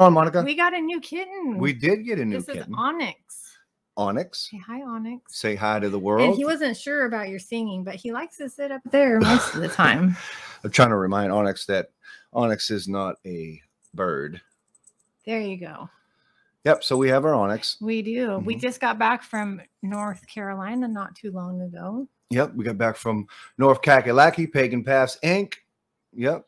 on, Monica. We got a new kitten. We did get a new this kitten. is Onyx. Onyx. Say hi, Onyx. Say hi to the world. And he wasn't sure about your singing, but he likes to sit up there most of the time. I'm trying to remind Onyx that Onyx is not a bird. There you go. Yep. So we have our Onyx. We do. We Mhm. just got back from North Carolina not too long ago. Yep. We got back from North Kakalaki, Pagan Pass Inc. Yep.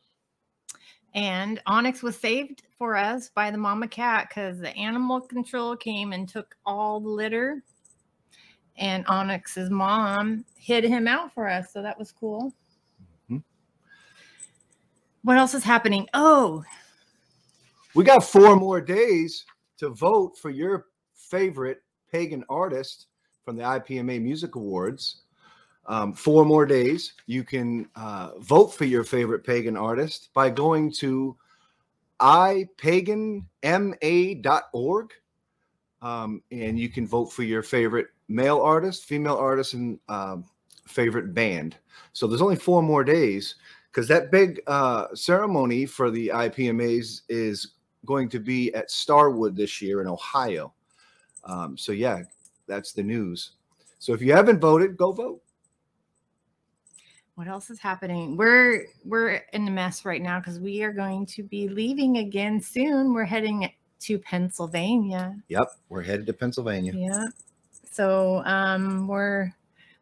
And Onyx was saved for us by the mama cat because the animal control came and took all the litter. And Onyx's mom hid him out for us. So that was cool. Mhm. What else is happening? Oh, We got four more days to vote for your favorite pagan artist from the IPMA Music Awards. Um, four more days. You can uh, vote for your favorite pagan artist by going to ipaganma.org. Um, and you can vote for your favorite male artist, female artist, and um, favorite band. So there's only four more days because that big uh, ceremony for the IPMAs is going to be at Starwood this year in Ohio. Um, so yeah, that's the news. So if you haven't voted, go vote. What else is happening? We're we're in a mess right now because we are going to be leaving again soon. We're heading to Pennsylvania. Yep, we're headed to Pennsylvania. Yeah. So um we're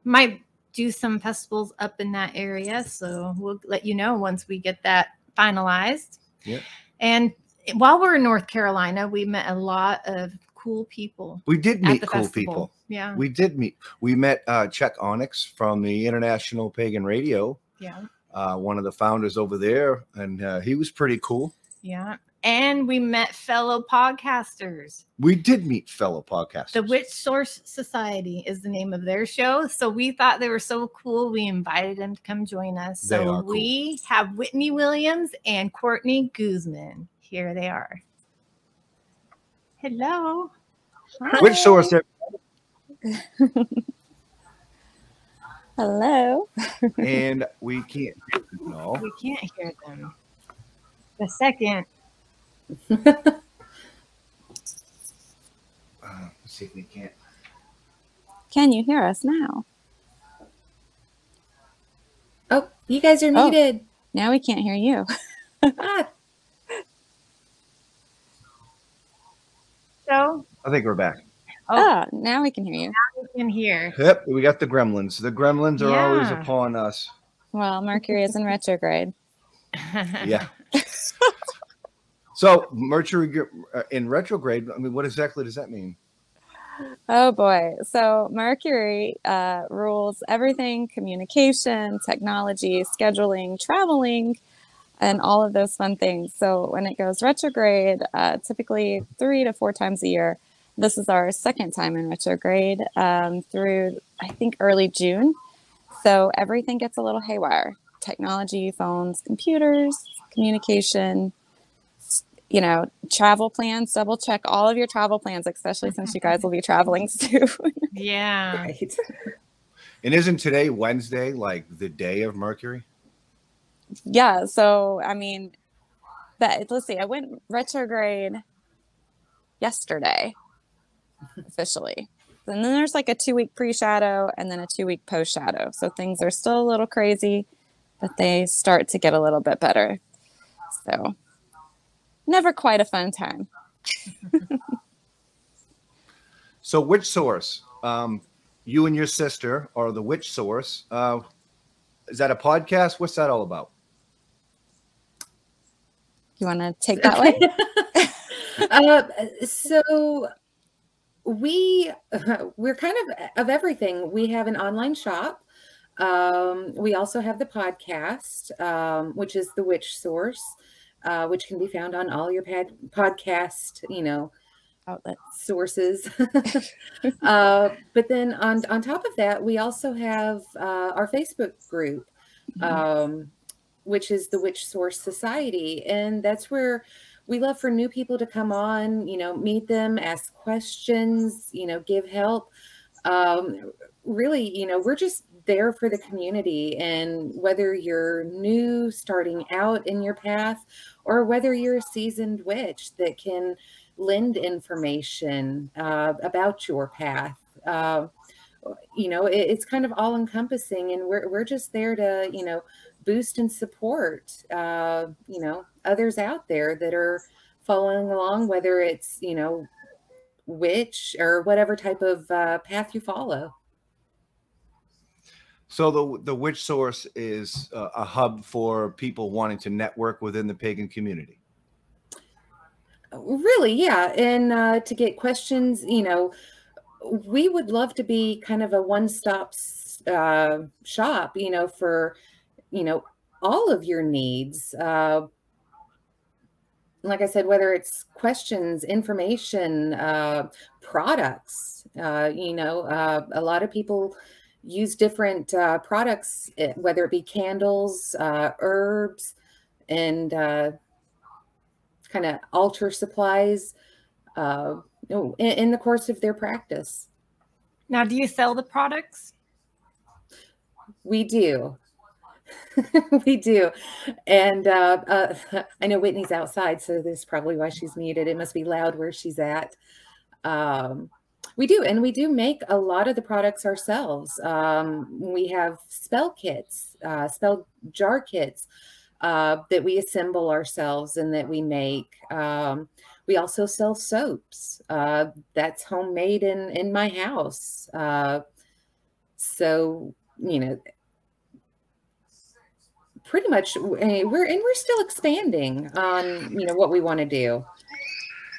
might do some festivals up in that area. So we'll let you know once we get that finalized. yeah And while we're in North Carolina, we met a lot of cool people We did meet cool festival. people. Yeah. We did meet. We met uh, Chuck Onyx from the International Pagan Radio, Yeah. uh, one of the founders over there, and uh, he was pretty cool. Yeah. And we met fellow podcasters. We did meet fellow podcasters. The Witch Source Society is the name of their show. So we thought they were so cool. We invited them to come join us. They So are cool. we have Whitney Williams and Courtney Guzman. Here they are. Hello. Witch Source? Hello. and we can't. No. We can't hear them. The second. Uh, let's see if we can't. Can you hear us now? Oh, you guys are Oh. muted. Now we can't hear you. Ah, So I think we're back. Oh. Oh, now we can hear you. we can hear. Yep, we got the gremlins. The gremlins are always upon us. Well, Mercury is in retrograde. Yeah. So Mercury uh, in retrograde. I mean, what exactly does that mean? Oh boy. So Mercury uh, rules everything communication, technology, scheduling, traveling, and all of those fun things. So when it goes retrograde, uh, typically three to four times a year, this is our second time in retrograde um, through, I think, early June. So everything gets a little haywire technology, phones, computers, communication, you know, travel plans, double check all of your travel plans, especially since you guys will be traveling soon. yeah. right. And isn't today Wednesday like the day of Mercury? yeah. So, I mean, that let's see, I went retrograde yesterday officially. And then there's like a two week pre shadow and then a two week post shadow. So things are still a little crazy, but they start to get a little bit better. So, never quite a fun time. So Witch Source? Um, you and your sister are the witch source? Uh, is that a podcast? What's that all about? You want to take that way? uh, so we we're kind of of everything. We have an online shop. Um, we also have the podcast, um, which is the Witch Source, uh, which can be found on all your pad- podcast, you know, Outlet. sources. uh, but then on on top of that, we also have uh, our Facebook group, um, which is the Witch Source Society, and that's where we love for new people to come on. You know, meet them, ask questions, you know, give help. Um, really, you know, we're just there for the community. And whether you're new, starting out in your path, or whether you're a seasoned witch that can lend information uh, about your path. Uh, you know, it, it's kind of all encompassing, and we're we're just there to you know boost and support uh, you know others out there that are following along, whether it's you know witch or whatever type of uh, path you follow. So the the witch source is uh, a hub for people wanting to network within the pagan community. Really, yeah, and uh, to get questions, you know, we would love to be kind of a one-stop uh, shop, you know, for you know all of your needs. Uh, like I said, whether it's questions, information, uh, products, uh, you know, uh, a lot of people use different uh, products, eh, whether it be candles, uh, herbs, and uh, kind of altar supplies uh, in, in the course of their practice. Now, do you sell the products? We do. we do. And uh, uh, I know Whitney's outside, so this is probably why she's muted. It must be loud where she's at. Um, we do, and we do make a lot of the products ourselves. Um, we have spell kits, uh, spell jar kits uh, that we assemble ourselves and that we make. Um, we also sell soaps. Uh, that's homemade in in my house. Uh, so you know, pretty much eh, we're and we're still expanding on you know what we want to do.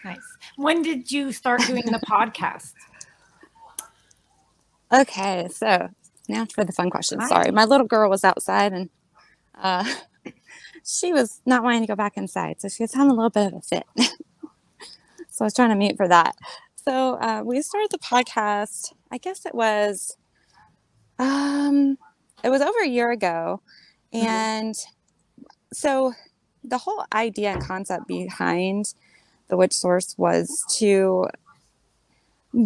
Nice. When did you start doing the podcast? Okay, so now for the fun questions. Sorry, my little girl was outside and uh, she was not wanting to go back inside, so she was having a little bit of a fit. so I was trying to mute for that. So uh, we started the podcast. I guess it was, um, it was over a year ago. And mm-hmm. so the whole idea and concept behind the witch source was to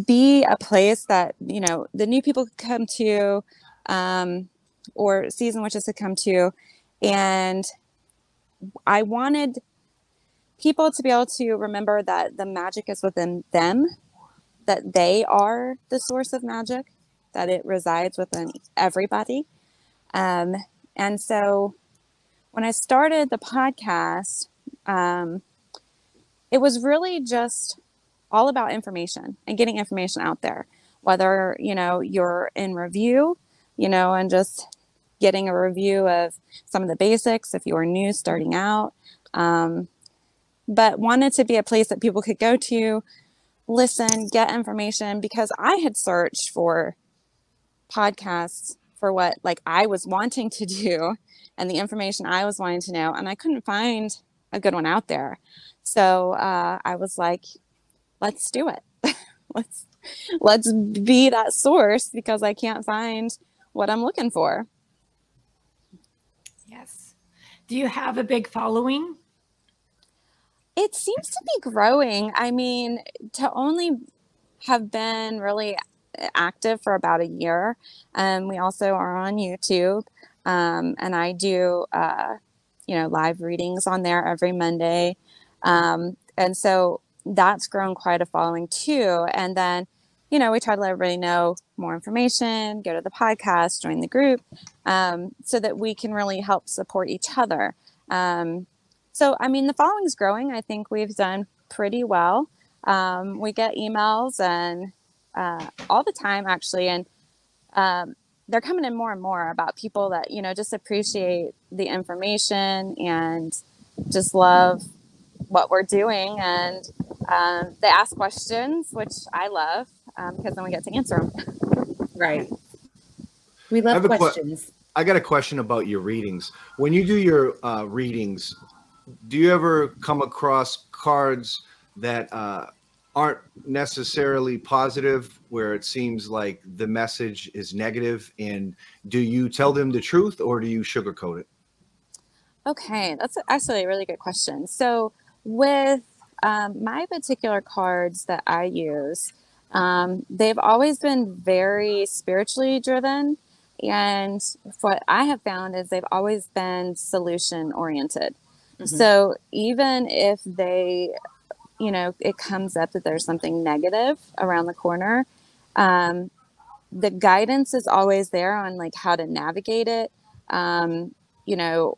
be a place that you know the new people could come to um, or season witches could come to and i wanted people to be able to remember that the magic is within them that they are the source of magic that it resides within everybody um, and so when i started the podcast um, it was really just all about information and getting information out there whether you know you're in review you know and just getting a review of some of the basics if you are new starting out. Um, but wanted to be a place that people could go to listen get information because i had searched for podcasts for what like i was wanting to do and the information i was wanting to know and i couldn't find a good one out there so uh, i was like let's do it. let's let's be that source because I can't find what I'm looking for. Yes. Do you have a big following? It seems to be growing. I mean, to only have been really active for about a year. Um, we also are on YouTube, um, and I do, uh, you know, live readings on there every Monday. Um, and so that's grown quite a following too. And then, you know, we try to let everybody know more information, go to the podcast, join the group, um, so that we can really help support each other. Um, so, I mean, the following is growing. I think we've done pretty well. Um, we get emails and uh, all the time, actually, and um, they're coming in more and more about people that you know just appreciate the information and just love what we're doing and um, they ask questions, which I love um, because then we get to answer them. right. We love I questions. Qu- I got a question about your readings. When you do your uh, readings, do you ever come across cards that uh, aren't necessarily positive, where it seems like the message is negative? And do you tell them the truth or do you sugarcoat it? Okay, that's actually a really good question. So, with um, my particular cards that I use, um, they've always been very spiritually driven. And what I have found is they've always been solution oriented. Mhm. So even if they, you know, it comes up that there's something negative around the corner, um, the guidance is always there on like how to navigate it, um, you know,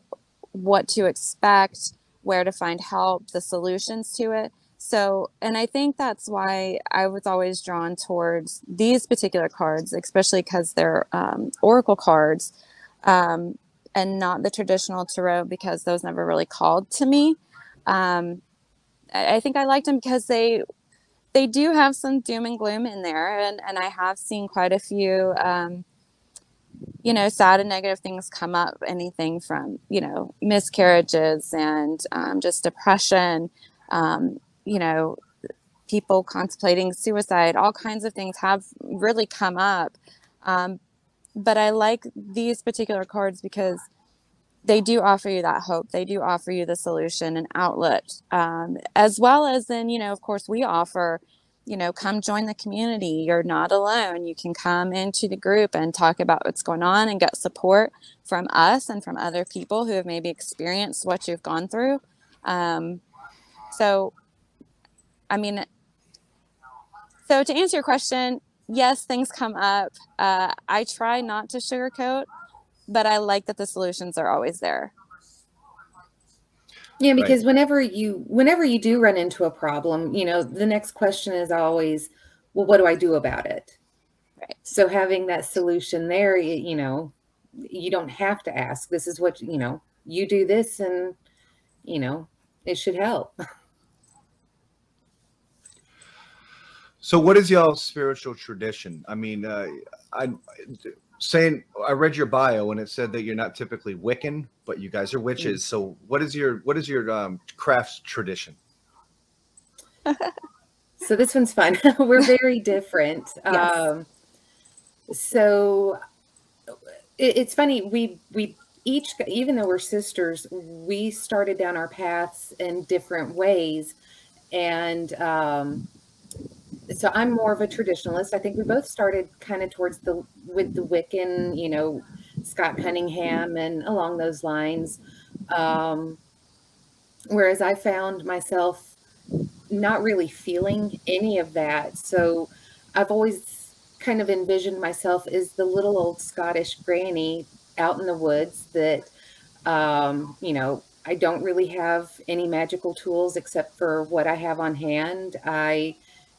what to expect, where to find help, the solutions to it. So, and I think that's why I was always drawn towards these particular cards, especially because they're um, oracle cards um, and not the traditional tarot, because those never really called to me. Um, I, think I liked them because they they do have some doom and gloom in there, and and I have seen quite a few. Um, you know, sad and negative things come up. Anything from you know miscarriages and um, just depression. Um, you know, people contemplating suicide, all kinds of things have really come up. Um, but I like these particular cards because they do offer you that hope. They do offer you the solution and outlet, um, as well as then, you know, of course, we offer, you know, come join the community. You're not alone. You can come into the group and talk about what's going on and get support from us and from other people who have maybe experienced what you've gone through. Um, so I mean, so to answer your question, yes, things come up. Uh, I try not to sugarcoat, but I like that the solutions are always there. Yeah, Right. because whenever you whenever you do run into a problem, you know, the next question is always, well, what do I do about it? Right. So having that solution there, you, you know, you don't have to ask. This is what, you know, you do this and you know, it should help. So, what is y'all spiritual tradition? I mean, uh, I saying I read your bio and it said that you're not typically Wiccan, but you guys are witches. So, what is your what is your um, crafts tradition? So this one's fun. We're very different. Yes. Um, so it, it's funny. We we each, even though we're sisters, we started down our paths in different ways, and um, so I'm more of a traditionalist. I think we both started kind of towards the with the Wiccan, you know, Scott Cunningham and along those lines. Um, whereas I found myself not really feeling any of that. So I've always kind of envisioned myself as the little old Scottish granny out in the woods that, um, you know, I don't really have any magical tools except for what I have on hand. I,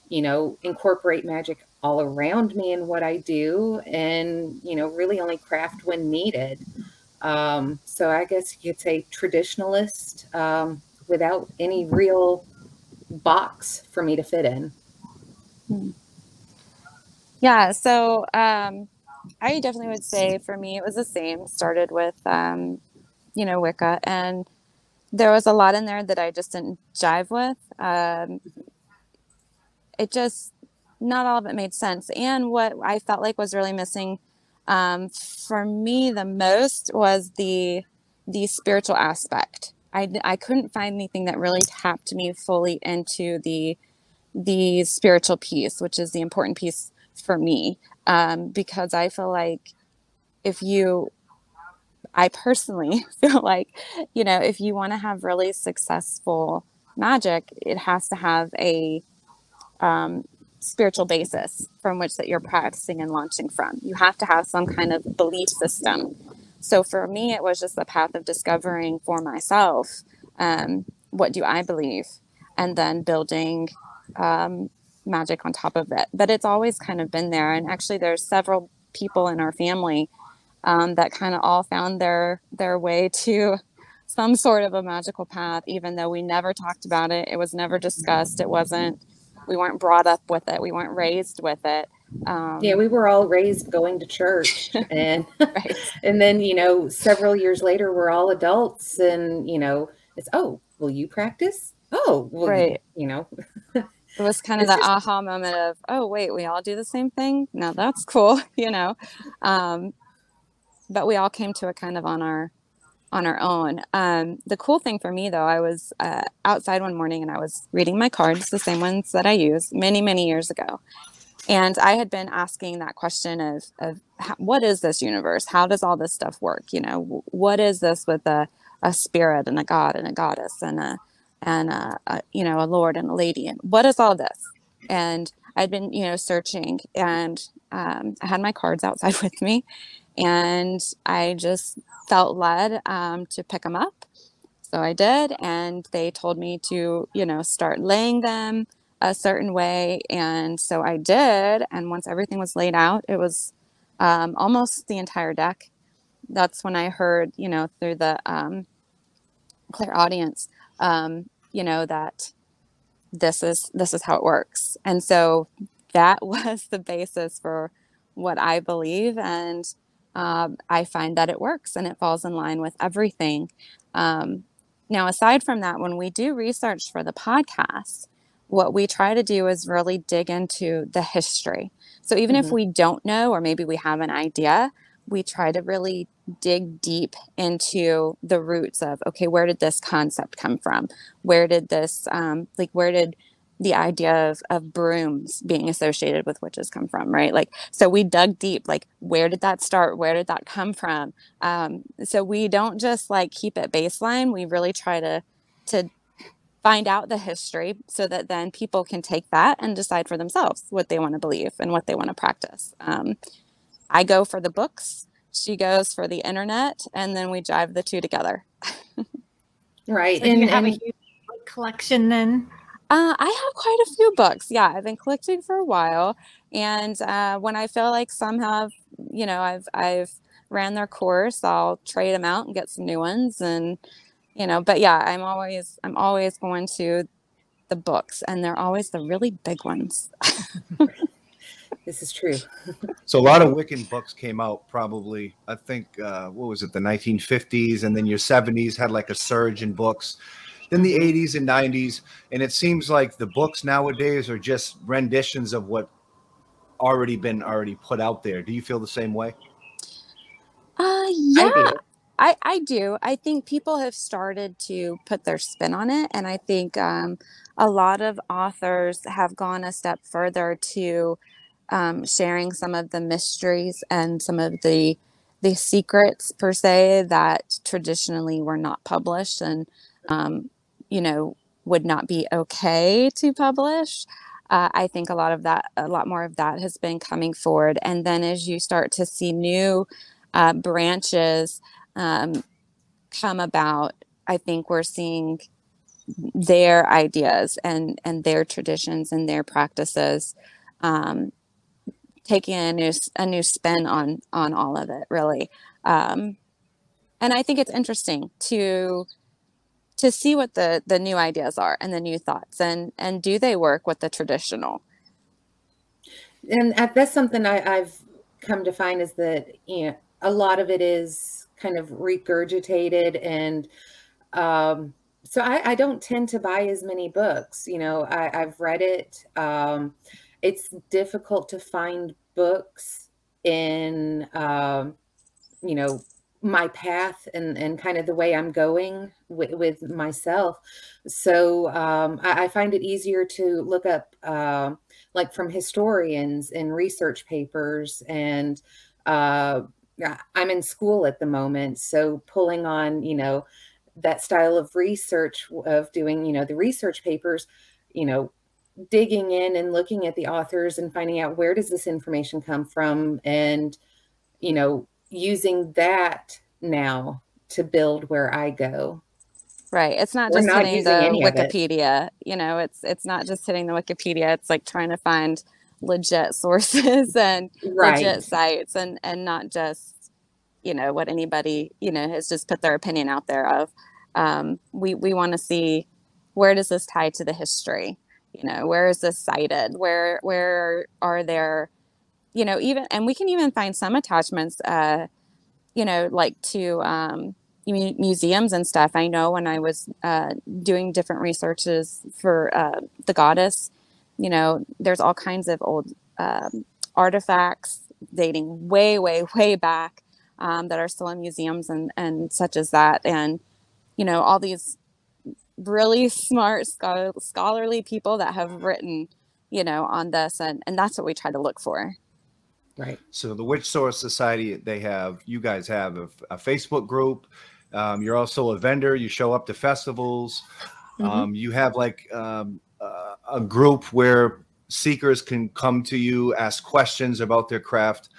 you know, incorporate magic all around me in what I do and, you know, really only craft when needed. Um, so I guess you could say traditionalist um, without any real box for me to fit in. Yeah, so um, I definitely would say for me it was the same. Started with um, you know Wicca, and there was a lot in there that I just didn't jive with. Um, it just not all of it made sense, and what I felt like was really missing um, for me the most was the the spiritual aspect. I, I couldn't find anything that really tapped me fully into the the spiritual piece, which is the important piece for me um, because I feel like if you, I personally feel like, you know, if you want to have really successful magic, it has to have a um, spiritual basis from which that you're practicing and launching from. You have to have some kind of belief system. So for me, it was just the path of discovering for myself um, what do I believe, and then building um, magic on top of it. But it's always kind of been there. And actually, there's several people in our family um, that kind of all found their their way to some sort of a magical path, even though we never talked about it. It was never discussed. It wasn't. We weren't brought up with it. We weren't raised with it. Um, Yeah, we were all raised going to church and right. and then, you know, several years later we're all adults and, you know, it's oh, will you practice? Oh, well, Right. you know. It was kind of that just- aha moment of, oh wait, we all do the same thing. now that's cool, you know. Um, but we all came to it kind of on our on our own. Um, the cool thing for me though, I was uh, outside one morning and I was reading my cards, the same ones that I used many many years ago, and I had been asking that question of, of how, what is this universe? How does all this stuff work? You know, what is this with a, a spirit and a god and a goddess and a, and a, a you know, a lord and a lady? And what is all this? And I'd been, you know, searching and um, I had my cards outside with me and I just felt led um, to pick them up. So I did. And they told me to, you know, start laying them a certain way. And so I did. And once everything was laid out, it was um, almost the entire deck. That's when I heard, you know, through the um, clairaudience, um, you know, that this is this is how it works. And so that was the basis for what I believe, and um, I find that it works and it falls in line with everything. Um, now, aside from that, when we do research for the podcast, what we try to do is really dig into the history. So even mm-hmm. if we don't know, or maybe we have an idea, we try to really dig deep into the roots of okay, where did this concept come from? Where did this, um, like, where did the idea of, of brooms being associated with witches come from right like so we dug deep like where did that start where did that come from um, so we don't just like keep it baseline we really try to to find out the history so that then people can take that and decide for themselves what they want to believe and what they want to practice. Um, I go for the books, she goes for the internet, and then we drive the two together. right. So and you have and, a huge collection then? Uh, I have quite a few books. Yeah, I've been collecting for a while, and uh, when I feel like some have, you know, I've I've ran their course, I'll trade them out and get some new ones, and you know but yeah i'm always i'm always going to the books and they're always the really big ones this is true so a lot of wiccan books came out probably i think uh, what was it the 1950s and then your 70s had like a surge in books then the 80s and 90s and it seems like the books nowadays are just renditions of what already been already put out there do you feel the same way uh yeah I, I do. I think people have started to put their spin on it. And I think um, a lot of authors have gone a step further to um, sharing some of the mysteries and some of the the secrets per se that traditionally were not published and um, you know would not be okay to publish uh, i think a lot of that a lot more of that has been coming forward. And then as you start to see new uh, branches um, come about, I think we're seeing their ideas and and their traditions and their practices um, taking a new a new spin on on all of it really. Um, and i think it's interesting to to see what the the new ideas are and the new thoughts and and do they work with the traditional? And that's something I, i've come to find is that you know a lot of it is kind of regurgitated and um, so I, I, don't tend to buy as many books you know I, have read it um, it's difficult to find books in um, you know my path and and kind of the way i'm going with, with myself. So um, I, I, find it easier to look up uh, like from historians and research papers and uh, I'm in school at the moment, so pulling on, you know, that style of research of doing, you know, the research papers, you know, digging in and looking at the authors and finding out where does this information come from and, you know, using that now to build where I go. Right. It's not just not hitting the Wikipedia. You know, it's it's not just hitting the Wikipedia. It's like trying to find legit sources and right. legit sites and and not just you know what anybody you know has just put their opinion out there of um, we we want to see where does this tie to the history you know where is this cited where where are there you know even and we can even find some attachments uh you know like to um museums and stuff i know when i was uh, doing different researches for uh, the goddess you know, there's all kinds of old um, artifacts dating way, way, way back um, that are still in museums and, and such as that. And, you know, all these really smart scholarly people that have written you know, on this. And, and that's what we try to look for. Right. So the Witch Source Society, they have, you guys have a, a Facebook group. Um, you're also a vendor. You show up to festivals. Mhm. Um, you have like um, uh, a group where seekers can come to you, ask questions about their craft.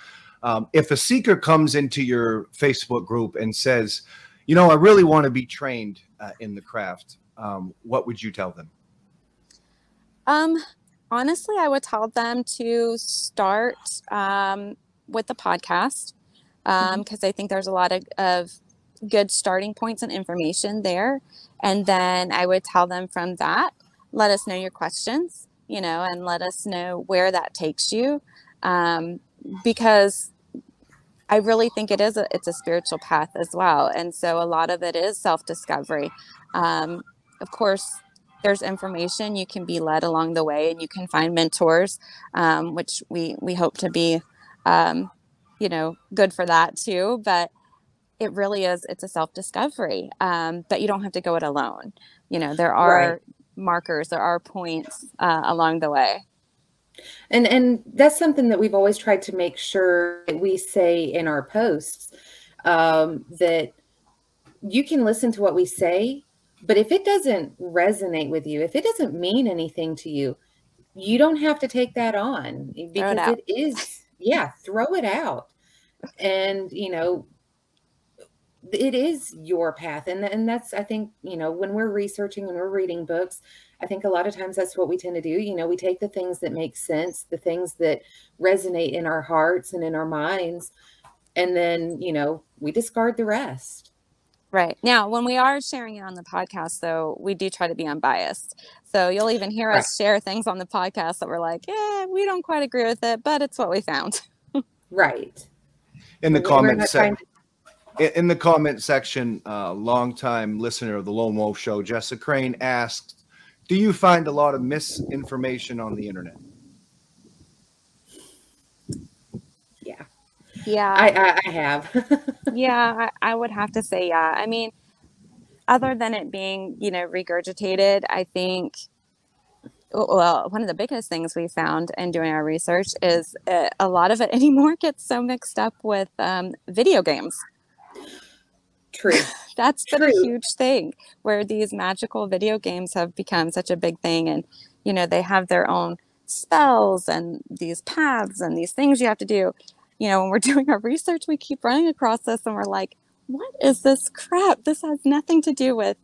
Um, if a seeker comes into your Facebook group and says, you know, I really want to be trained uh, in the craft, um, what would you tell them? Um, honestly, I would tell them to start um, with the podcast because I think there's a lot of, of good starting points and information there. And then I would tell them from that, let us know your questions, you know, and let us know where that takes you. Um, because I really think it is a, it's a spiritual path as well. And so a lot of it is self-discovery. Um, of course, there's information you can be led along the way and you can find mentors um, which we we hope to be um, you know good for that too but it really is it's a self-discovery um, but you don't have to go it alone you know there are Right. markers there are points uh, along the way And and that's something that we've always tried to make sure that we say in our posts um, that you can listen to what we say, but if it doesn't resonate with you, if it doesn't mean anything to you, you don't have to take that on because out. it is yeah, throw it out. And you know, it is your path and and that's I think, you know, when we're researching and we're reading books, I think a lot of times that's what we tend to do. You know, we take the things that make sense, the things that resonate in our hearts and in our minds, and then, you know, we discard the rest. Right now when we are sharing it on the podcast though we do try to be unbiased so you'll even hear us share things on the podcast that we're like yeah we don't quite agree with it but it's what we found Right. In the We're comment section. trying In in the comment section, uh, longtime listener of the Lone Wolf Show, Jessica Crane asked, "Do you find a lot of misinformation on the internet?" Yeah. Yeah I I, I have. yeah, I, I would have to say, yeah. I mean, other than it being, you know, regurgitated, I think, well, one of the biggest things we found in doing our research is uh, a lot of it anymore gets so mixed up with um, video games. True. That's been a huge thing where these magical video games have become such a big thing. And, you know, they have their own spells and these paths and these things you have to do. You know, when we're doing our research, we keep running across this and we're like, what is this crap? This has nothing to do with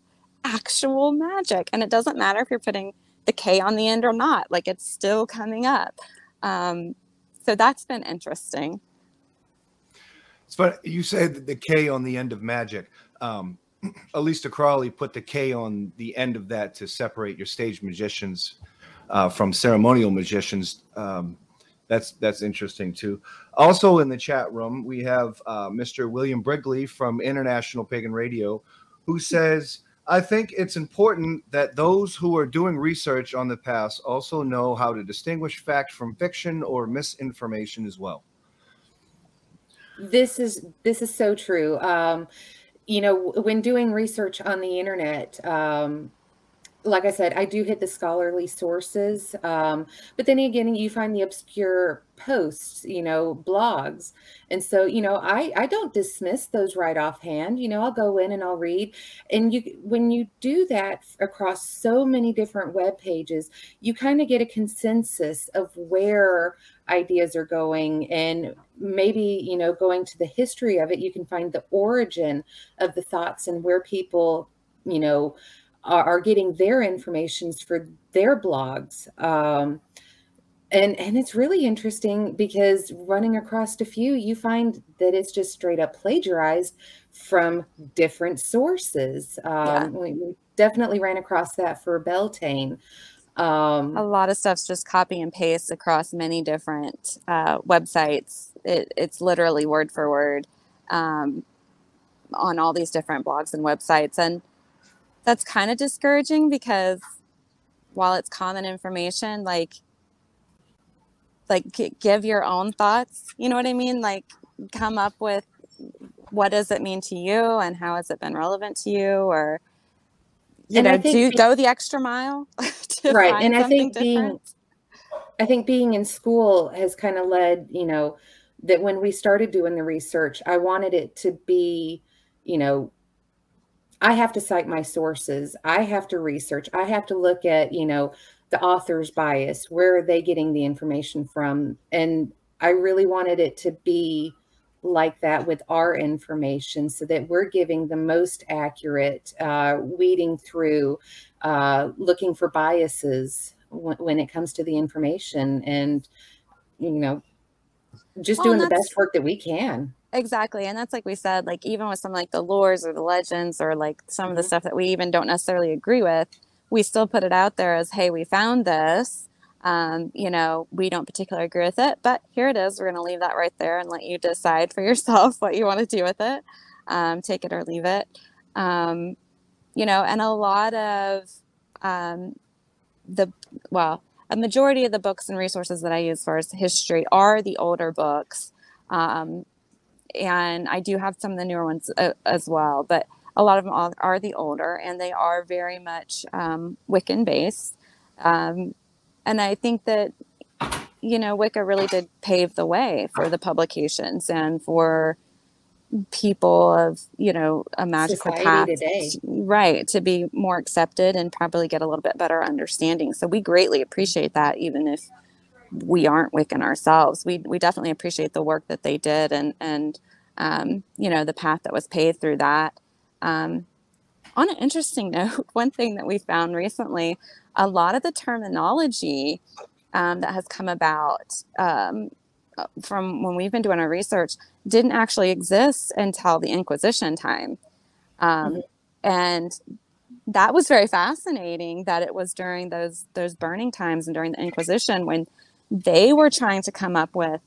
actual magic. And it doesn't matter if you're putting the K on the end or not, like it's still coming up. Um, so that's been interesting. It's funny you say the K on the end of magic. Um, Aleister Crowley put the K on the end of that to separate your stage magicians uh, from ceremonial magicians. Um, that's that's interesting too. Also in the chat room, we have uh, Mr. William Brigley from International Pagan Radio, who says, "I think it's important that those who are doing research on the past also know how to distinguish fact from fiction or misinformation as well." this is this is so true um you know when doing research on the internet um like i said i do hit the scholarly sources um but then again you find the obscure posts you know blogs. And so you know i i don't dismiss those right offhand. You know i'll go in and i'll read. And you when you do that across so many different web pages you kind of get a consensus of where ideas are going. And maybe you know going to the history of it you can find the origin of the thoughts and where people you know are, are getting their informations for their blogs um, and and it's really interesting because running across a few you find that it's just straight up plagiarized from different sources um, Yeah. we, we definitely ran across that for beltane um, a lot of stuff's just copy and paste across many different uh, websites. It, it's literally word for word um, on all these different blogs and websites, and that's kind of discouraging because while it's common information, like like g- give your own thoughts. You know what I mean? Like come up with what does it mean to you and how has it been relevant to you or you And know think do go the extra mile to Right, and I think being- I think being in school has kind of led, you know, that when we started doing the research, I wanted it to be, you know, I have to cite my sources. I have to research. I have to look at, you know, the author's bias. Where are they getting the information from? And I really wanted it to be like that with our information so that we're giving the most accurate, uh, weeding through, uh, looking for biases when, when it comes to the information and, you know, just well, doing the best work that we can. Exactly. And that's like we said, like even with some like the lores or the legends or like some mm-hmm. of the mm-hmm. stuff that we even don't necessarily agree with, we still put it out there as, hey, we found this. Um, you know, we don't particularly agree with it, but here it is. We're going to leave that right there and let you decide for yourself what you want to do with it. Um, take it or leave it. Um, you know, and a lot of um, the, well, a majority of the books and resources that I use for history are the older books. Um, and I do have some of the newer ones uh, as well, but a lot of them are, are the older and they are very much um, Wiccan based. Um, and I think that, you know, Wicca really did pave the way for the publications and for people of, you know, a magical Society path. Today. Right. To be more accepted and probably get a little bit better understanding. So we greatly appreciate that, even if we aren't Wiccan ourselves. We we definitely appreciate the work that they did and and um, you know the path that was paved through that. Um, on an interesting note, one thing that we found recently, a lot of the terminology um, that has come about um, from when we've been doing our research didn't actually exist until the Inquisition time, um, mm-hmm. and that was very fascinating. That it was during those those burning times and during the Inquisition when they were trying to come up with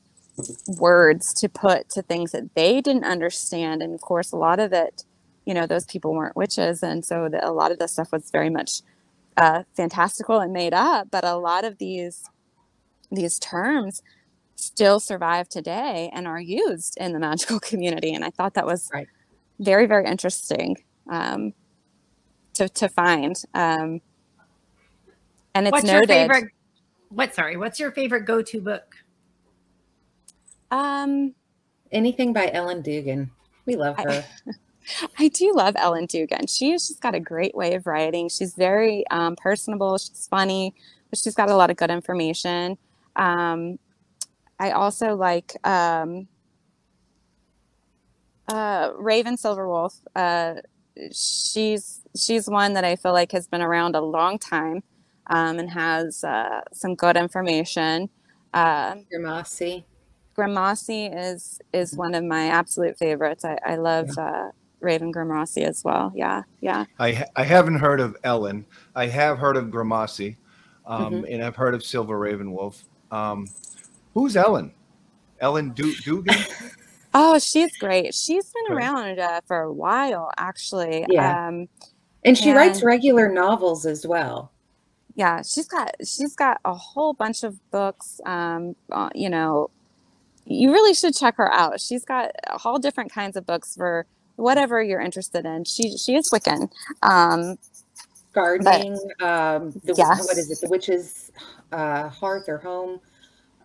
words to put to things that they didn't understand. And of course a lot of it you know those people weren't witches. And so the, a lot of the stuff was very much uh, fantastical and made up. But a lot of these these terms still survive today and are used in the magical community. And i thought that was right. very very interesting um, to, to find. Um, and it's What's noted your favorite what sorry what's your favorite go-to book um anything by ellen dugan. We love her. I, I do love ellen dugan. She's just got a great way of writing. She's very um, personable. She's funny but she's got a lot of good information. Um, i also like um, uh, raven silverwolf. Uh, she's she's one that i feel like has been around a long time um, and has uh, some good information. Uh, Grimassi. Grimassi is is one of my absolute favorites. I, I love yeah. uh, Raven Grimassi as well. Yeah, yeah. I I haven't heard of Ellen. I have heard of Grimassi, um, mm-hmm. and I've heard of Silver Raven Wolf. Um, who's Ellen? Ellen du- Dugan. oh, she's great. She's been around uh, for a while, actually. Yeah. Um, and she and, writes regular novels as well yeah she's got she's got a whole bunch of books um uh, you know you really should check her out she's got all different kinds of books for whatever you're interested in she she is wiccan um gardening but, um the yes. what is it the witch's uh hearth or home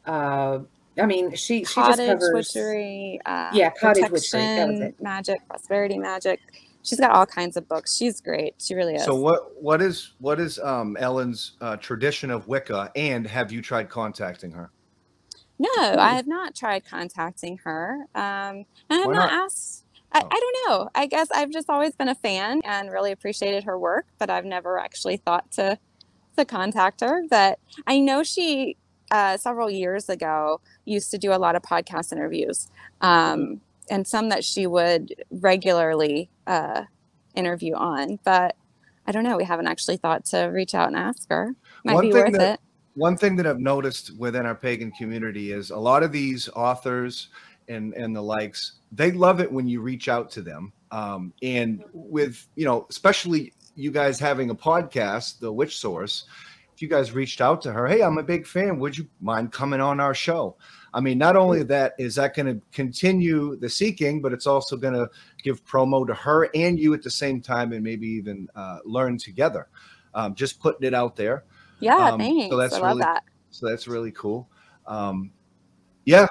uh I mean, she she cottage just covers witchery, uh, yeah, cottage witchery, magic, prosperity magic she's got all kinds of books. She's great. She really is. So what what is what is um, Ellen's uh, tradition of Wicca, and have you tried contacting her? No, I have not tried contacting her. Um, I have not? not? asked. I, oh. I don't know. I guess I've just always been a fan and really appreciated her work, but I've never actually thought to to contact her. But I know she uh, several years ago used to do a lot of podcast interviews. Um, and some that she would regularly uh, interview on. But I don't know. We haven't actually thought to reach out and ask her. Might one be worth that, it. One thing that I've noticed within our pagan community is a lot of these authors and and the likes they love it when you reach out to them. Um, and with you know, especially you guys having a podcast, the Witch Source. If you guys reached out to her, hey, I'm a big fan. Would you mind coming on our show? I mean, not only that is that going to continue the seeking, but it's also going to give promo to her and you at the same time, and maybe even uh, learn together. Um, just putting it out there. Yeah, um, thanks. So that's I really, that. So that's really cool. Um, yeah.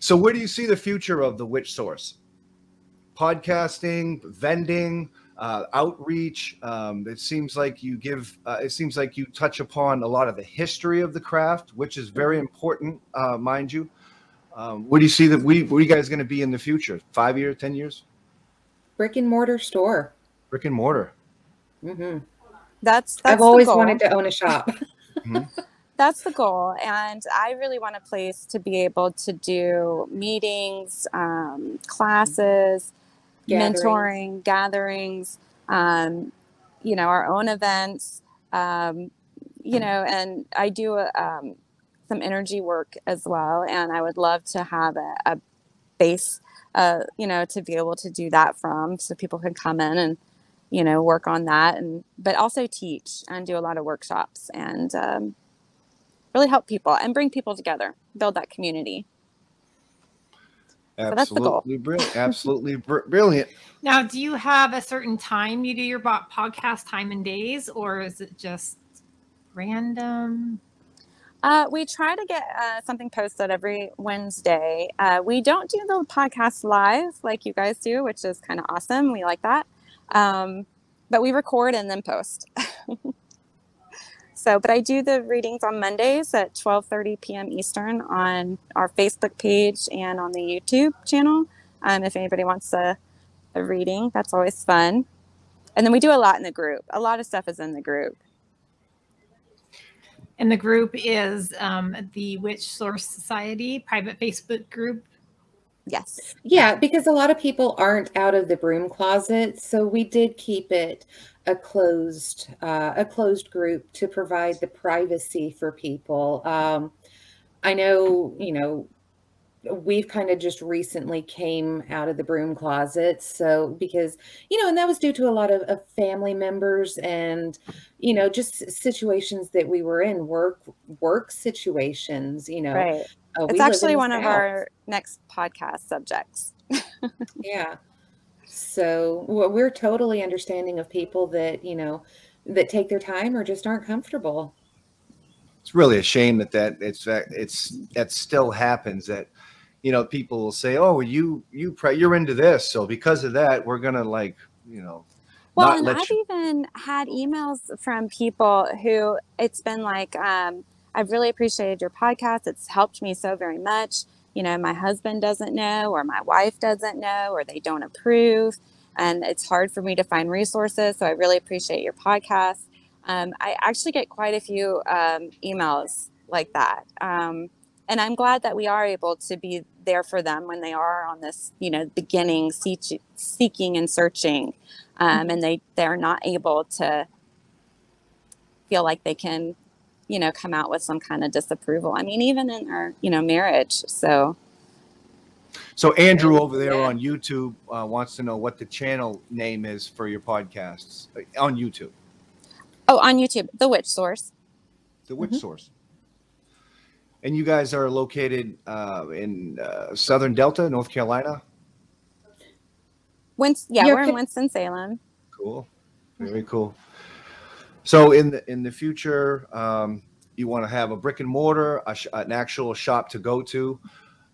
So where do you see the future of the Witch Source? Podcasting, vending, uh, outreach. Um, it seems like you give. Uh, it seems like you touch upon a lot of the history of the craft, which is very important, uh, mind you. Um, where do you see that we? Where are you guys going to be in the future? Five years, ten years? Brick and mortar store. Brick and mortar. Mm-hmm. That's, that's I've always goal. wanted to own a shop. that's the goal and i really want a place to be able to do meetings um, classes Gatherings. mentoring gatherings um, you know our own events um, you know and i do uh, um, some energy work as well and i would love to have a, a base uh, you know to be able to do that from so people can come in and you know work on that and but also teach and do a lot of workshops and um, really help people and bring people together build that community So that's the goal. Absolutely brilliant. Absolutely br- brilliant. Now, do you have a certain time you do your podcast time and days, or is it just random? uh, we try to get uh, something posted every wednesday uh, we don't do the podcast live like you guys do which is kind of awesome we like that um, but we record and then post. So but i do the readings on mondays at 12.30 p.m eastern on our facebook page and on the youtube channel um, if anybody wants a, a reading. That's always fun. And then we do a lot in the group. A lot of stuff is in the group. And the group is um, the Witch Source Society private Facebook group. Yes Yeah, because a lot of people aren't out of the broom closet, so we did keep it a closed uh, a closed group to provide the privacy for people. Um, I know, you know, we've kind of just recently came out of the broom closet, so because you know, and that was due to a lot of, of family members and you know just situations that we were in work work situations. You know, right We it's actually the one of our next podcast subjects Yeah. So well, we're totally understanding of people that, you know, that take their time or just aren't comfortable. It's really a shame that that it's that it's that still happens. That you know people will say, "Oh, you you pre- you're into this, so because of that, we're gonna like you know." well not and let i've you- even had emails from people who it's been like um, i've really appreciated your podcast. It's helped me so very much. You know my husband doesn't know or my wife doesn't know or they don't approve. And it's hard for me to find resources so i really appreciate your podcast. Um, i actually get quite a few um, emails like that. Um, and i'm glad that we are able to be there for them when they are on this you know beginning seek- seeking and searching. Um, and they they're not able to feel like they can you know come out with some kind of disapproval i mean even in our you know marriage so So Andrew over there Yeah. on YouTube uh, wants to know what the channel name is for your podcasts uh, on YouTube. oh on youtube the witch source The Witch Mhm. Source. And you guys are located uh, in uh, Southern Delta, North Carolina. Winst- yeah You're we're in winston-salem Cool. Very cool. So in the in the future, um, you want to have a brick and mortar, a sh- an actual shop to go to.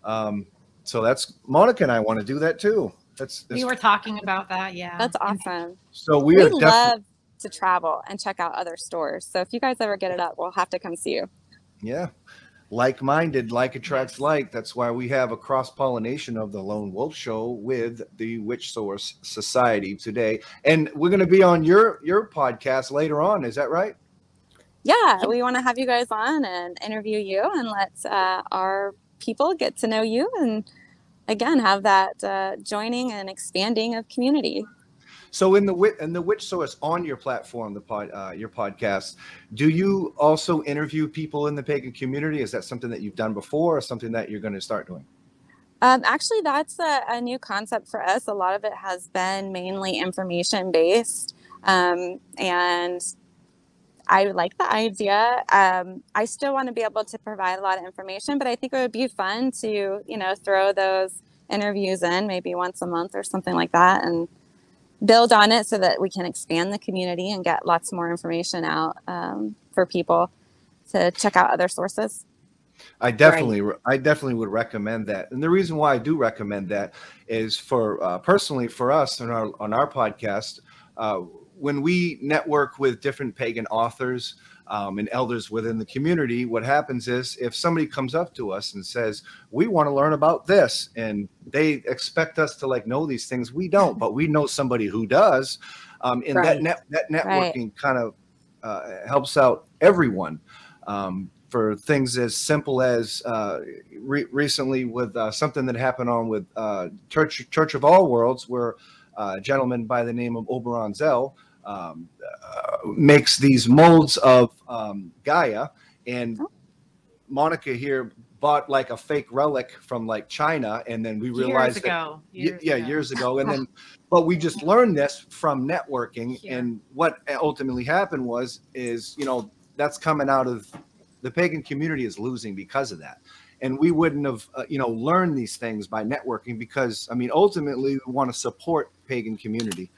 Um, so that's Monica and I want to do that too. That's, that's We were talking about that. Yeah. that's awesome so we we are definitely love to travel and check out other stores so if you guys ever get it up we'll have to come see you yeah like-minded, like attracts like. That's why we have a cross pollination of the Lone Wolf Show with the Witch Source Society today, and we're going to be on your your podcast later on. Is that right? yeah we want to have you guys on and interview you and let uh, our people get to know you and again have that uh, joining and expanding of community So in the and the witch source on your platform, the pod, uh, your podcast, do you also interview people in the pagan community? Is that something that you've done before, or something that you're going to start doing? Um, actually, that's a, a new concept for us. A lot of it has been mainly information based. Um, and I like the idea. Um, I still want to be able to provide a lot of information, but I think it would be fun to, you know, throw those interviews in maybe once a month or something like that and build on it so that we can expand the community and get lots more information out um, for people to check out other sources. I definitely, right. I definitely would recommend that. And the reason why I do recommend that is for uh, personally for us on our on our podcast, uh, when we network with different pagan authors um, and elders within the community, what happens is if somebody comes up to us and says, "We want to learn about this," and they expect us to like know these things, we don't, but we know somebody who does, um, and right. that net, that networking right. kind of uh, helps out everyone. Um, for things as simple as uh, re- recently with uh, something that happened on with uh, Church Church of All Worlds, where uh, a gentleman by the name of Oberon Zell um, uh, makes these molds of um, Gaia, and oh. Monica here bought like a fake relic from like China, and then we realized years ago, years yeah, ago. years ago, and then but we just learned this from networking, and what ultimately happened was is you know that's coming out of the pagan community is losing because of that. And we wouldn't have uh, you know learned these things by networking because i mean ultimately we want to support pagan community.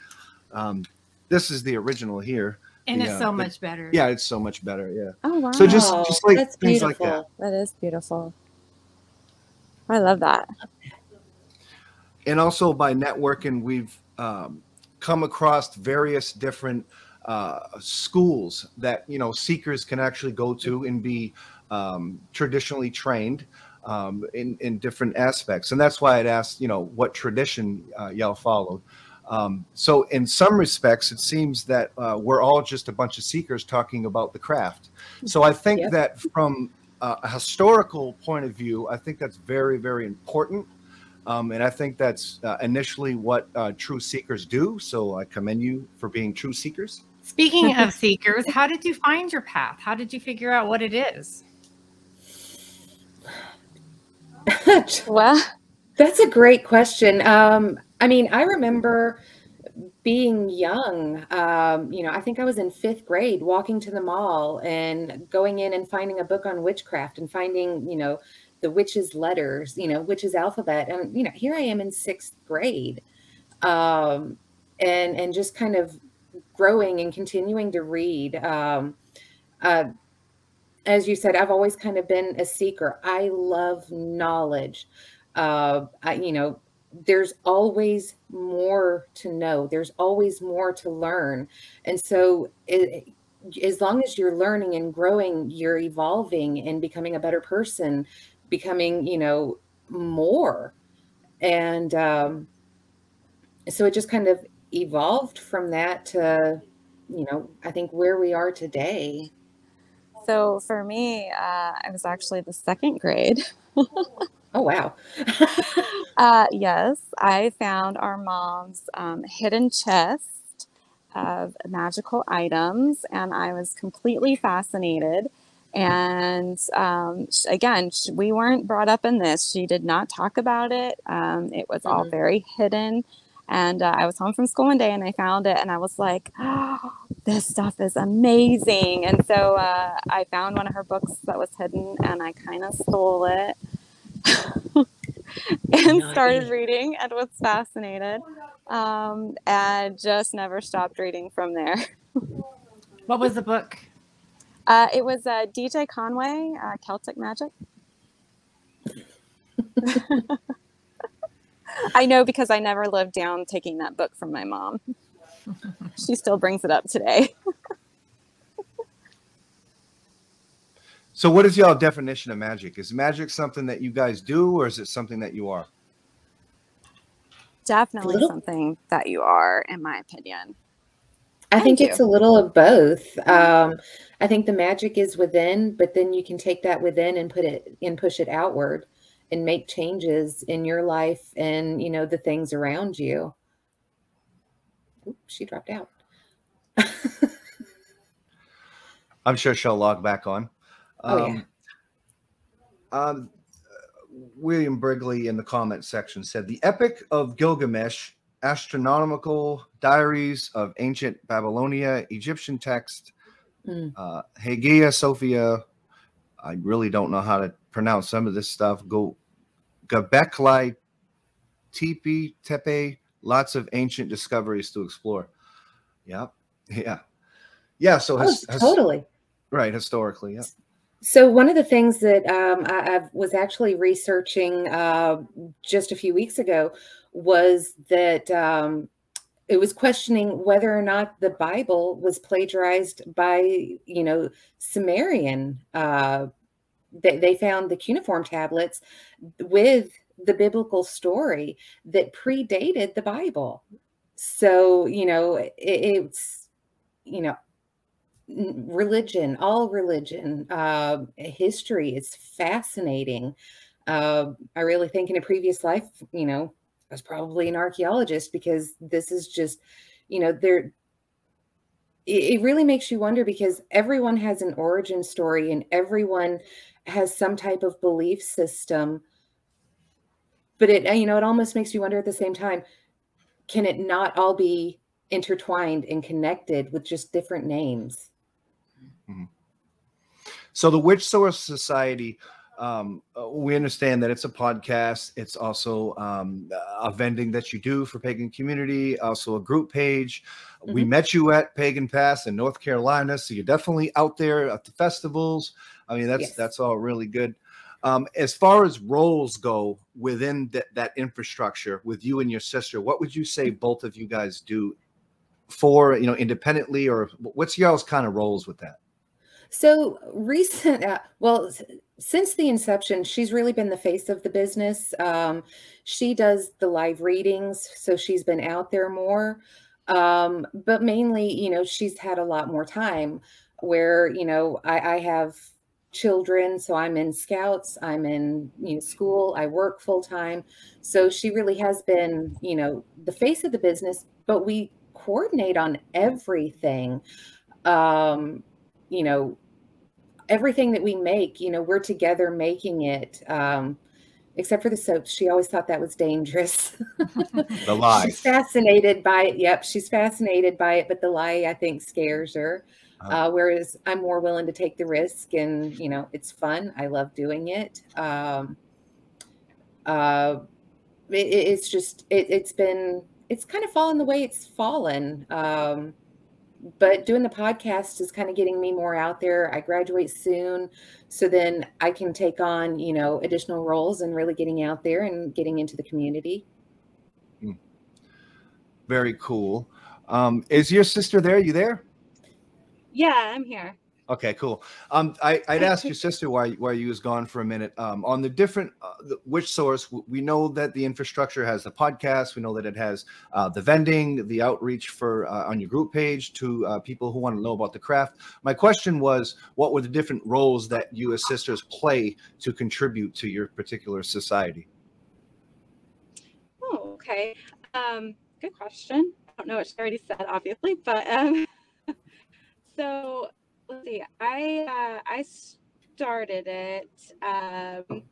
Um, this is the original here. And the, it's so much better. Yeah, it's so much better. Yeah. Oh wow. So just just like That's things beautiful. like that. That is beautiful. I love that. And also by networking, we've um, come across various different uh, schools that you know seekers can actually go to and be um, traditionally trained um, in in different aspects. And that's why I'd asked, you know, what tradition uh, y'all followed. Um, so, in some respects, it seems that uh, we're all just a bunch of seekers talking about the craft. So, I think yep. that from a historical point of view, I think that's very, very important. Um, and I think that's uh, initially what uh, true seekers do. So, I commend you for being true seekers. Speaking of seekers, how did you find your path? How did you figure out what it is? well, that's a great question. Um, I mean, I remember being young, um, you know, I think I was in fifth grade walking to the mall and going in and finding a book on witchcraft and finding, you know, the witch's letters, you know, witch's alphabet. And, you know, here I am in sixth grade. Um, and, and just kind of growing and continuing to read. Um, uh, as you said, I've always kind of been a seeker. I love knowledge. Uh, I, you know, there's always more to know. There's always more to learn. And so it, as long as you're learning and growing you're evolving and becoming a better person becoming you know more. And um, so it just kind of evolved from that to you know i think where we are today. So for me uh, i was actually the second grade Oh, wow. uh, yes, I found our mom's um, hidden chest of magical items, and I was completely fascinated. And um, again, we weren't brought up in this. She did not talk about it. Um, it was mm-hmm. all very hidden. And uh, I was home from school one day and I found it, and I was like, oh, this stuff is amazing. And so uh, I found one of her books that was hidden, and I kind of stole it and started reading and was fascinated um, and just never stopped reading from there. what was the book? Uh, it was uh, DJ Conway, uh, Celtic Magic. I know because I never lived down taking that book from my mom. she still brings it up today. So, what is y'all definition of magic? Is magic something that you guys do, or is it something that you are? Definitely something that you are, in my opinion. I think it's a little of both. Um, I think the magic is within, but then you can take that within and put it and push it outward and make changes in your life and you know the things around you. Oops, she dropped out. I'm sure she'll log back on. Oh, yeah. Um, um, William Brigley in the comment section said the Epic of Gilgamesh, astronomical diaries of ancient Babylonia, Egyptian text, mm. uh, Hagia Sophia. I really don't know how to pronounce some of this stuff. Go Göbekli Tepe, Tepe, lots of ancient discoveries to explore. Yeah, yeah, yeah. So oh, totally right historically, yeah. So one of the things that um, I, I, was actually researching uh, just a few weeks ago was that um, it was questioning whether or not the Bible was plagiarized by, you know, Sumerian. Uh, they, they found the cuneiform tablets with the biblical story that predated the Bible. So, you know, it, it's, you know, religion, all religion, uh, history is fascinating. Uh, I really think in a previous life, you know, I was probably an archaeologist because this is just, you know, there. It, it really makes you wonder because everyone has an origin story and everyone has some type of belief system. But it, you know, it almost makes you wonder at the same time can it not all be intertwined and connected with just different names? Mm-hmm. So the Witch Source Society, um, uh, we understand that it's a podcast. It's also um, a vending that you do for Pagan Community, also a group page. Mm-hmm. We met you at Pagan Pass in North Carolina, so you're definitely out there at the festivals. I mean, that's yes. that's all really good. Um, as far as roles go within th- that infrastructure, with you and your sister, what would you say both of you guys do for you know independently, or what's y'all's kind of roles with that? So recent, uh, well, since the inception, she's really been the face of the business. Um, she does the live readings, so she's been out there more. Um, but mainly, you know, she's had a lot more time where, you know, I, I have children, so I'm in scouts, I'm in you know, school, I work full time. So she really has been, you know, the face of the business, but we coordinate on everything. Um, you know, everything that we make, you know, we're together making it. Um, except for the soaps. She always thought that was dangerous. the lye. she's fascinated by it. Yep, she's fascinated by it, but the lye, I think, scares her. Uh-huh. Uh, whereas I'm more willing to take the risk, and you know, it's fun. I love doing it. Um, uh, it it's just it, has been it's kind of fallen the way it's fallen. Um, but doing the podcast is kind of getting me more out there. I graduate soon, so then I can take on, you know, additional roles and really getting out there and getting into the community. Hmm. Very cool. Um, is your sister there? Are you there? Yeah, I'm here. Okay, cool. Um, I, would ask your sister why why you was gone for a minute. Um, on the different uh, the, Witch Source we know that the infrastructure has the podcast. We know that it has uh, the vending, the outreach for uh, on your group page to uh, people who want to know about the craft. My question was, what were the different roles that you as sisters play to contribute to your particular society? Oh, okay. Um, good question. I don't know what she already said, obviously, but um, so let's see. I uh, I started it um,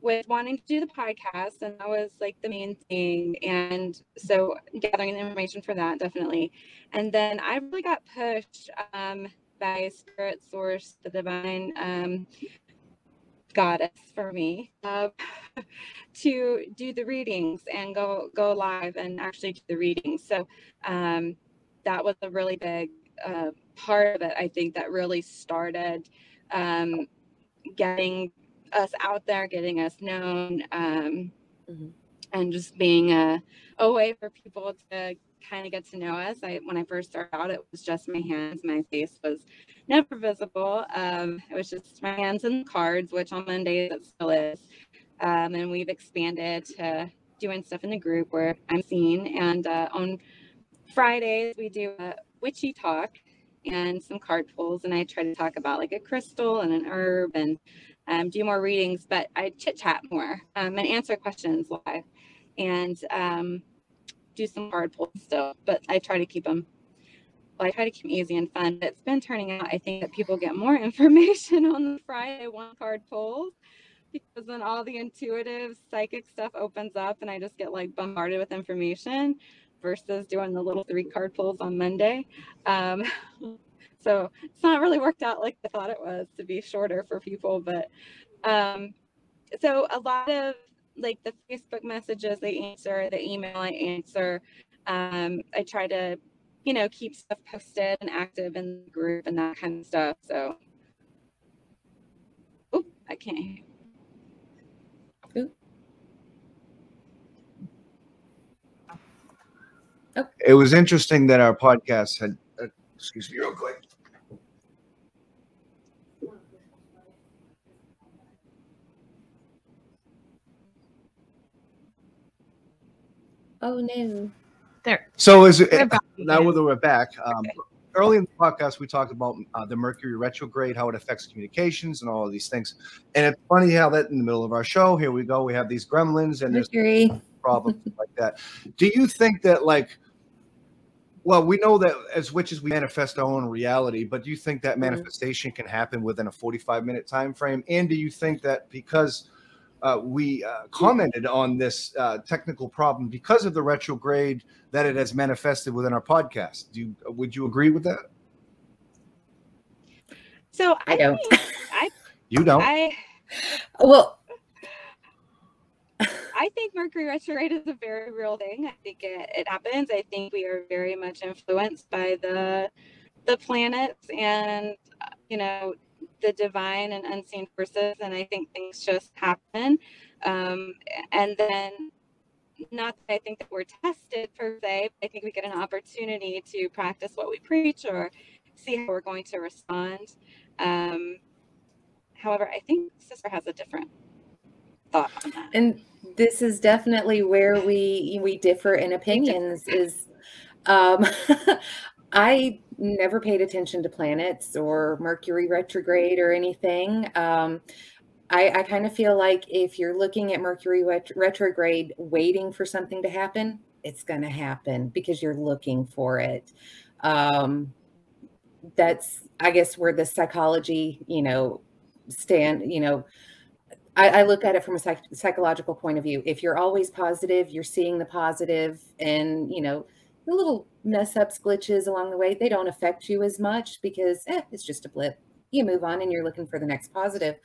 with wanting to do the podcast, and that was like the main thing. And so gathering the information for that definitely. And then I really got pushed um, by Spirit Source, the divine um, goddess for me, uh, to do the readings and go go live and actually do the readings. So um, that was a really big uh, part of it, I think, that really started um, getting us out there, getting us known, um, mm-hmm. and just being a, a way for people to kind of get to know us. I when I first started out, it was just my hands. My face was never visible. Um, it was just my hands and cards, which on Mondays it still is. Um, and we've expanded to doing stuff in the group where I'm seen. And uh, on Fridays we do a witchy talk and some card pulls, and I try to talk about like a crystal and an herb and um, do more readings, but I chit chat more um, and answer questions live and um, do some card pulls still. But I try to keep them. Well, I try to keep them easy and fun. But it's been turning out. I think that people get more information on the Friday one card pulls because then all the intuitive psychic stuff opens up, and I just get like bombarded with information versus doing the little three card pulls on Monday. Um, so it's not really worked out like I thought it was to be shorter for people. But um, so a lot of like the Facebook messages they answer, the email I answer. Um, I try to, you know, keep stuff posted and active in the group and that kind of stuff. So oh, I can't hear. It was interesting that our podcast had. Uh, excuse me, real quick. Oh no. There. So is it We're now again. whether we're back? Um, Early in the podcast, we talked about uh, the Mercury retrograde, how it affects communications, and all of these things. And it's funny how that in the middle of our show, here we go, we have these gremlins, and there's Mercury. problems like that. Do you think that like well, we know that as witches we manifest our own reality, but do you think that Mhm. manifestation can happen within a 45 minute time frame? And do you think that because uh, we uh, commented on this uh, technical problem because of the retrograde that it has manifested within our podcast? Do you, would you agree with that? So I don't. think- I You don't. I Well, I think Mercury retrograde is a very real thing. I think it, it happens. I think we are very much influenced by the the planets and uh, you know the divine and unseen forces, and I think things just happen. Um, and then, not that I think that we're tested per se, I think we get an opportunity to practice what we preach or see how we're going to respond. Um, however, I think Sister has a different thought on that. and this is definitely where we we differ in opinions is um i never paid attention to planets or mercury retrograde or anything. Um i i kind of feel like if you're looking at mercury ret- retrograde waiting for something to happen it's going to happen because you're looking for it. Um that's i guess where the psychology you know stand you know I, I look at it from a psych- psychological point of view. If you're always positive, you're seeing the positive, and you know the little mess ups, glitches along the way, they don't affect you as much because eh, it's just a blip. You move on, and you're looking for the next positive.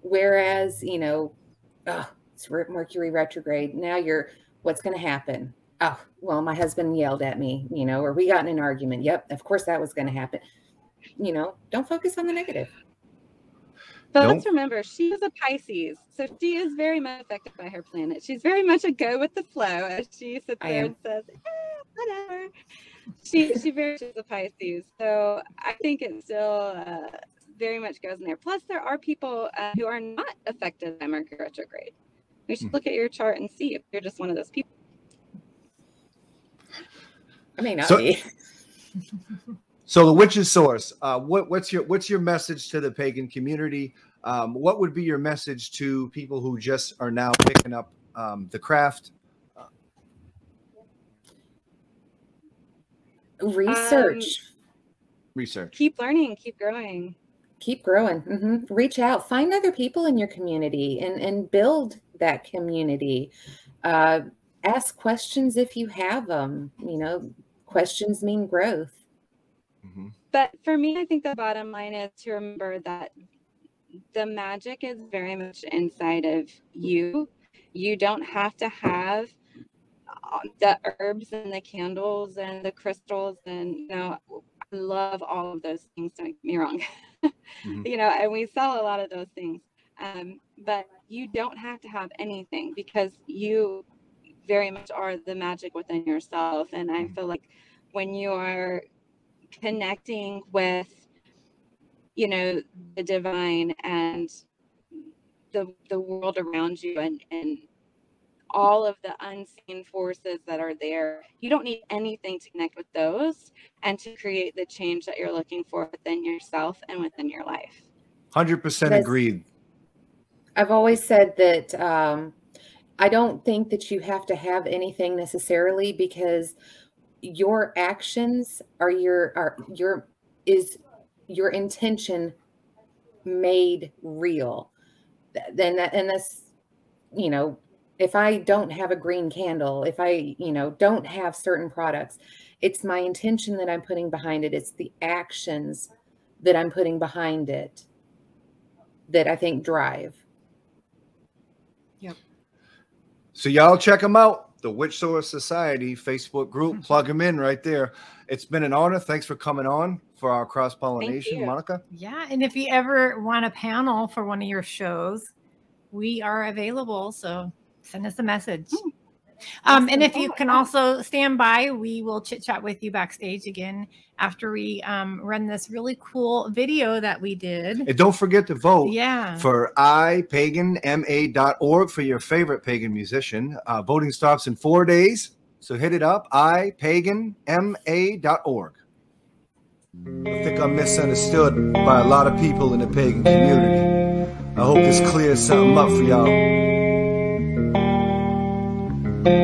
Whereas, you know, oh, it's Mercury retrograde. Now you're, what's going to happen? Oh, well, my husband yelled at me, you know, or we got in an argument. Yep, of course that was going to happen. You know, don't focus on the negative. But Nope. let's remember, she is a Pisces, so she is very much affected by her planet. She's very much a go with the flow, as she sits there and says, eh, "Whatever." She she very much is a Pisces, so I think it still uh, very much goes in there. Plus, there are people uh, who are not affected by Mercury retrograde. You should Hmm. look at your chart and see if you're just one of those people. I may not So- be. So the witch's source. Uh, what, what's your what's your message to the pagan community? Um, what would be your message to people who just are now picking up um, the craft? Research. Research. Keep learning, keep growing. keep growing hmm reach out find other people in your community and and build that community uh, ask questions if you have them you know questions mean growth Mhm. But for me, I think the bottom line is to remember that the magic is very much inside of you. You don't have to have uh, the herbs and the candles and the crystals and you know I love all of those things don't get me wrong Mhm. you know and we sell a lot of those things um, but you don't have to have anything because you very much are the magic within yourself and I Mhm. feel like when you are connecting with you know the divine and the the world around you and and all of the unseen forces that are there. You don't need anything to connect with those and to create the change that you're looking for within yourself and within your life. Hundred percent agreed. i've always said that um, i don't think that you have to have anything necessarily because your actions are your are your is your intention made real then that and that's you know if i don't have a green candle if i you know don't have certain products it's my intention that i'm putting behind it it's the actions that i'm putting behind it that i think drive Yep. So y'all check them out. The Witch Source Society Facebook group. Mm-hmm. Plug them in right there. It's been an honor. Thanks for coming on for our cross pollination. Monica. Yeah, and if you ever want a panel for one of your shows, we are available. So send us a message. Hmm. Um, and if you can also stand by, we will chit chat with you backstage again after we um, run this really cool video that we did. And don't forget to vote Yeah. for ipaganma.org for your favorite pagan musician. Uh, voting stops in four days. So hit it up, ipaganma.org. I think I'm misunderstood by a lot of people in the pagan community. I hope this clears something up for y'all. Homage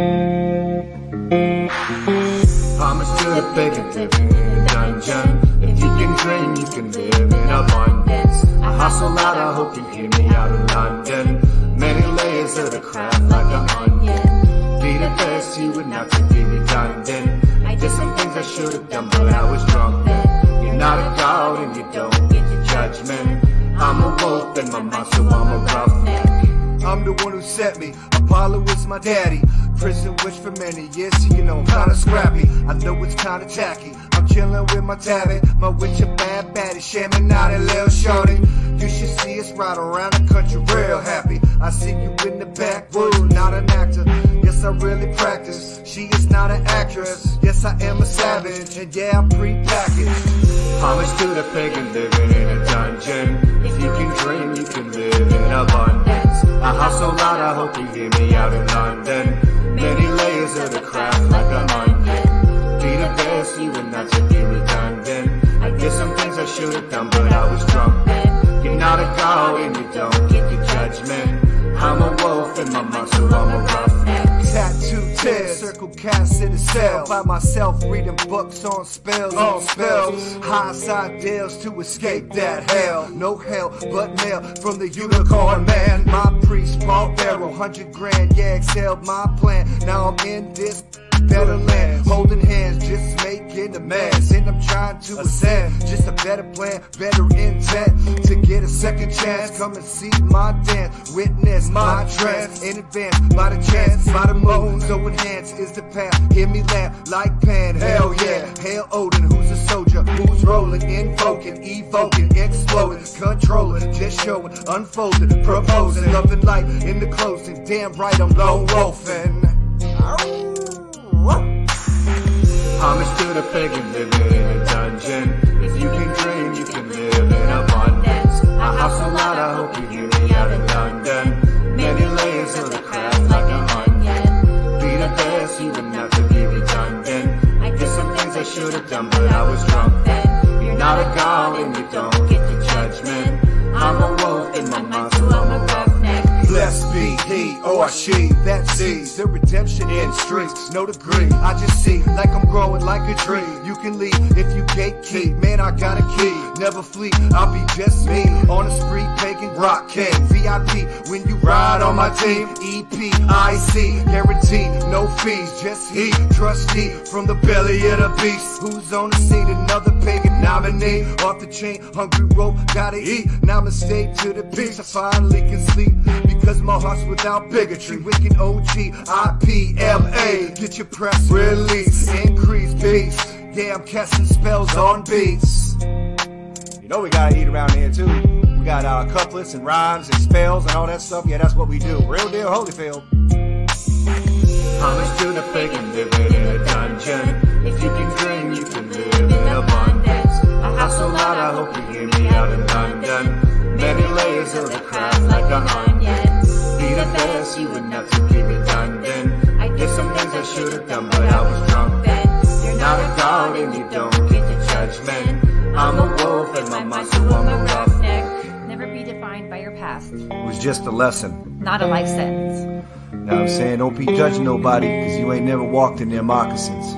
to the pagan living in a dungeon. If you can dream, you can live in abundance. I hustle out, I hope you hear me out of London. Many layers of the craft like an onion. Be the best, you would not to be redundant. I did some things I should have done, but I was drunk then. You're not a god and you don't get the judgment. I'm a wolf and my monster, I'm a roughneck. I'm the one who set me. Apollo is my daddy. Prison witch for many years, you know I'm kinda scrappy. I know it's kinda tacky. I'm chillin' with my tabby. My witch a bad baddie, shaman out and little shorty. You should see us ride around the country real happy. I see you in the back not an actor. I really practice. She is not an actress. Yes, I am a savage. And yeah, I'm pre-packaged. Homage to the pagan living in a dungeon. If you can dream, you can live in abundance. I hustle out, I hope you hear me out in London. Many layers of the craft like an onion. Be the best, you and not to be redundant. I did some things I should have done, but I was drunk. You're not a god and you don't get the judgment. I'm a wolf and my monster, I'm a roughneck. Tattoo tears, circle cast in a cell. By myself reading books on spells, on spells. High side deals to escape that hell. No hell but mail from the unicorn man. My priest, Paul Barrow, hundred grand, yeah, excelled my plan. Now I'm in this better land, holding hands, just making a mess. And I'm trying to ascend, just a better plan, better intent to get a second chance. Come and see my dance, witness my trance in advance by the chance, by the moon. So enhanced is the path. Hear me laugh like Pan, hell yeah. Hail Odin, who's a soldier, who's rolling, invoking, evoking, exploding, controlling, just showing, unfolding, proposing, loving light in the closing. Damn right, I'm lone wolfing. Homage to the pagan living in a dungeon. If you can dream, you can live in abundance. I hustle out, I hope you hear or she that sees the redemption in streets. No degree, I just see like I'm growing like a tree. Can leave if you gatekeep. Man, I got a key, never flee. I'll be just me on the street, pagan rock king. VIP when you ride on my team. EPIC, guarantee no fees, just he, trustee from the belly of the beast. Who's on the scene? Another pagan nominee. Off the chain, hungry rope, gotta eat. Namaste to the beach. I finally can sleep because my heart's without bigotry. Wicked OG, IPLA. Get your press release, increase beats. Yeah, I'm casting spells on beats. You know we gotta eat around here too. We got our couplets and rhymes and spells and all that stuff. Yeah, that's what we do. Real deal Holyfield. Homage to the pagan living in a dungeon. If you can dream, you can live in abundance. I hustle out, I hope you hear me out in London. Many layers of the craft like an onion. Be the best, you would not to be redundant. I did some things I should have done, but I was drunk then. Not a god and you don't get the judgment. I'm a wolf and my monster, I'm a roughneck. Never be defined by your past, It was just a lesson. not a life sentence. Now I'm saying don't be judging nobody because you ain't never walked in their moccasins.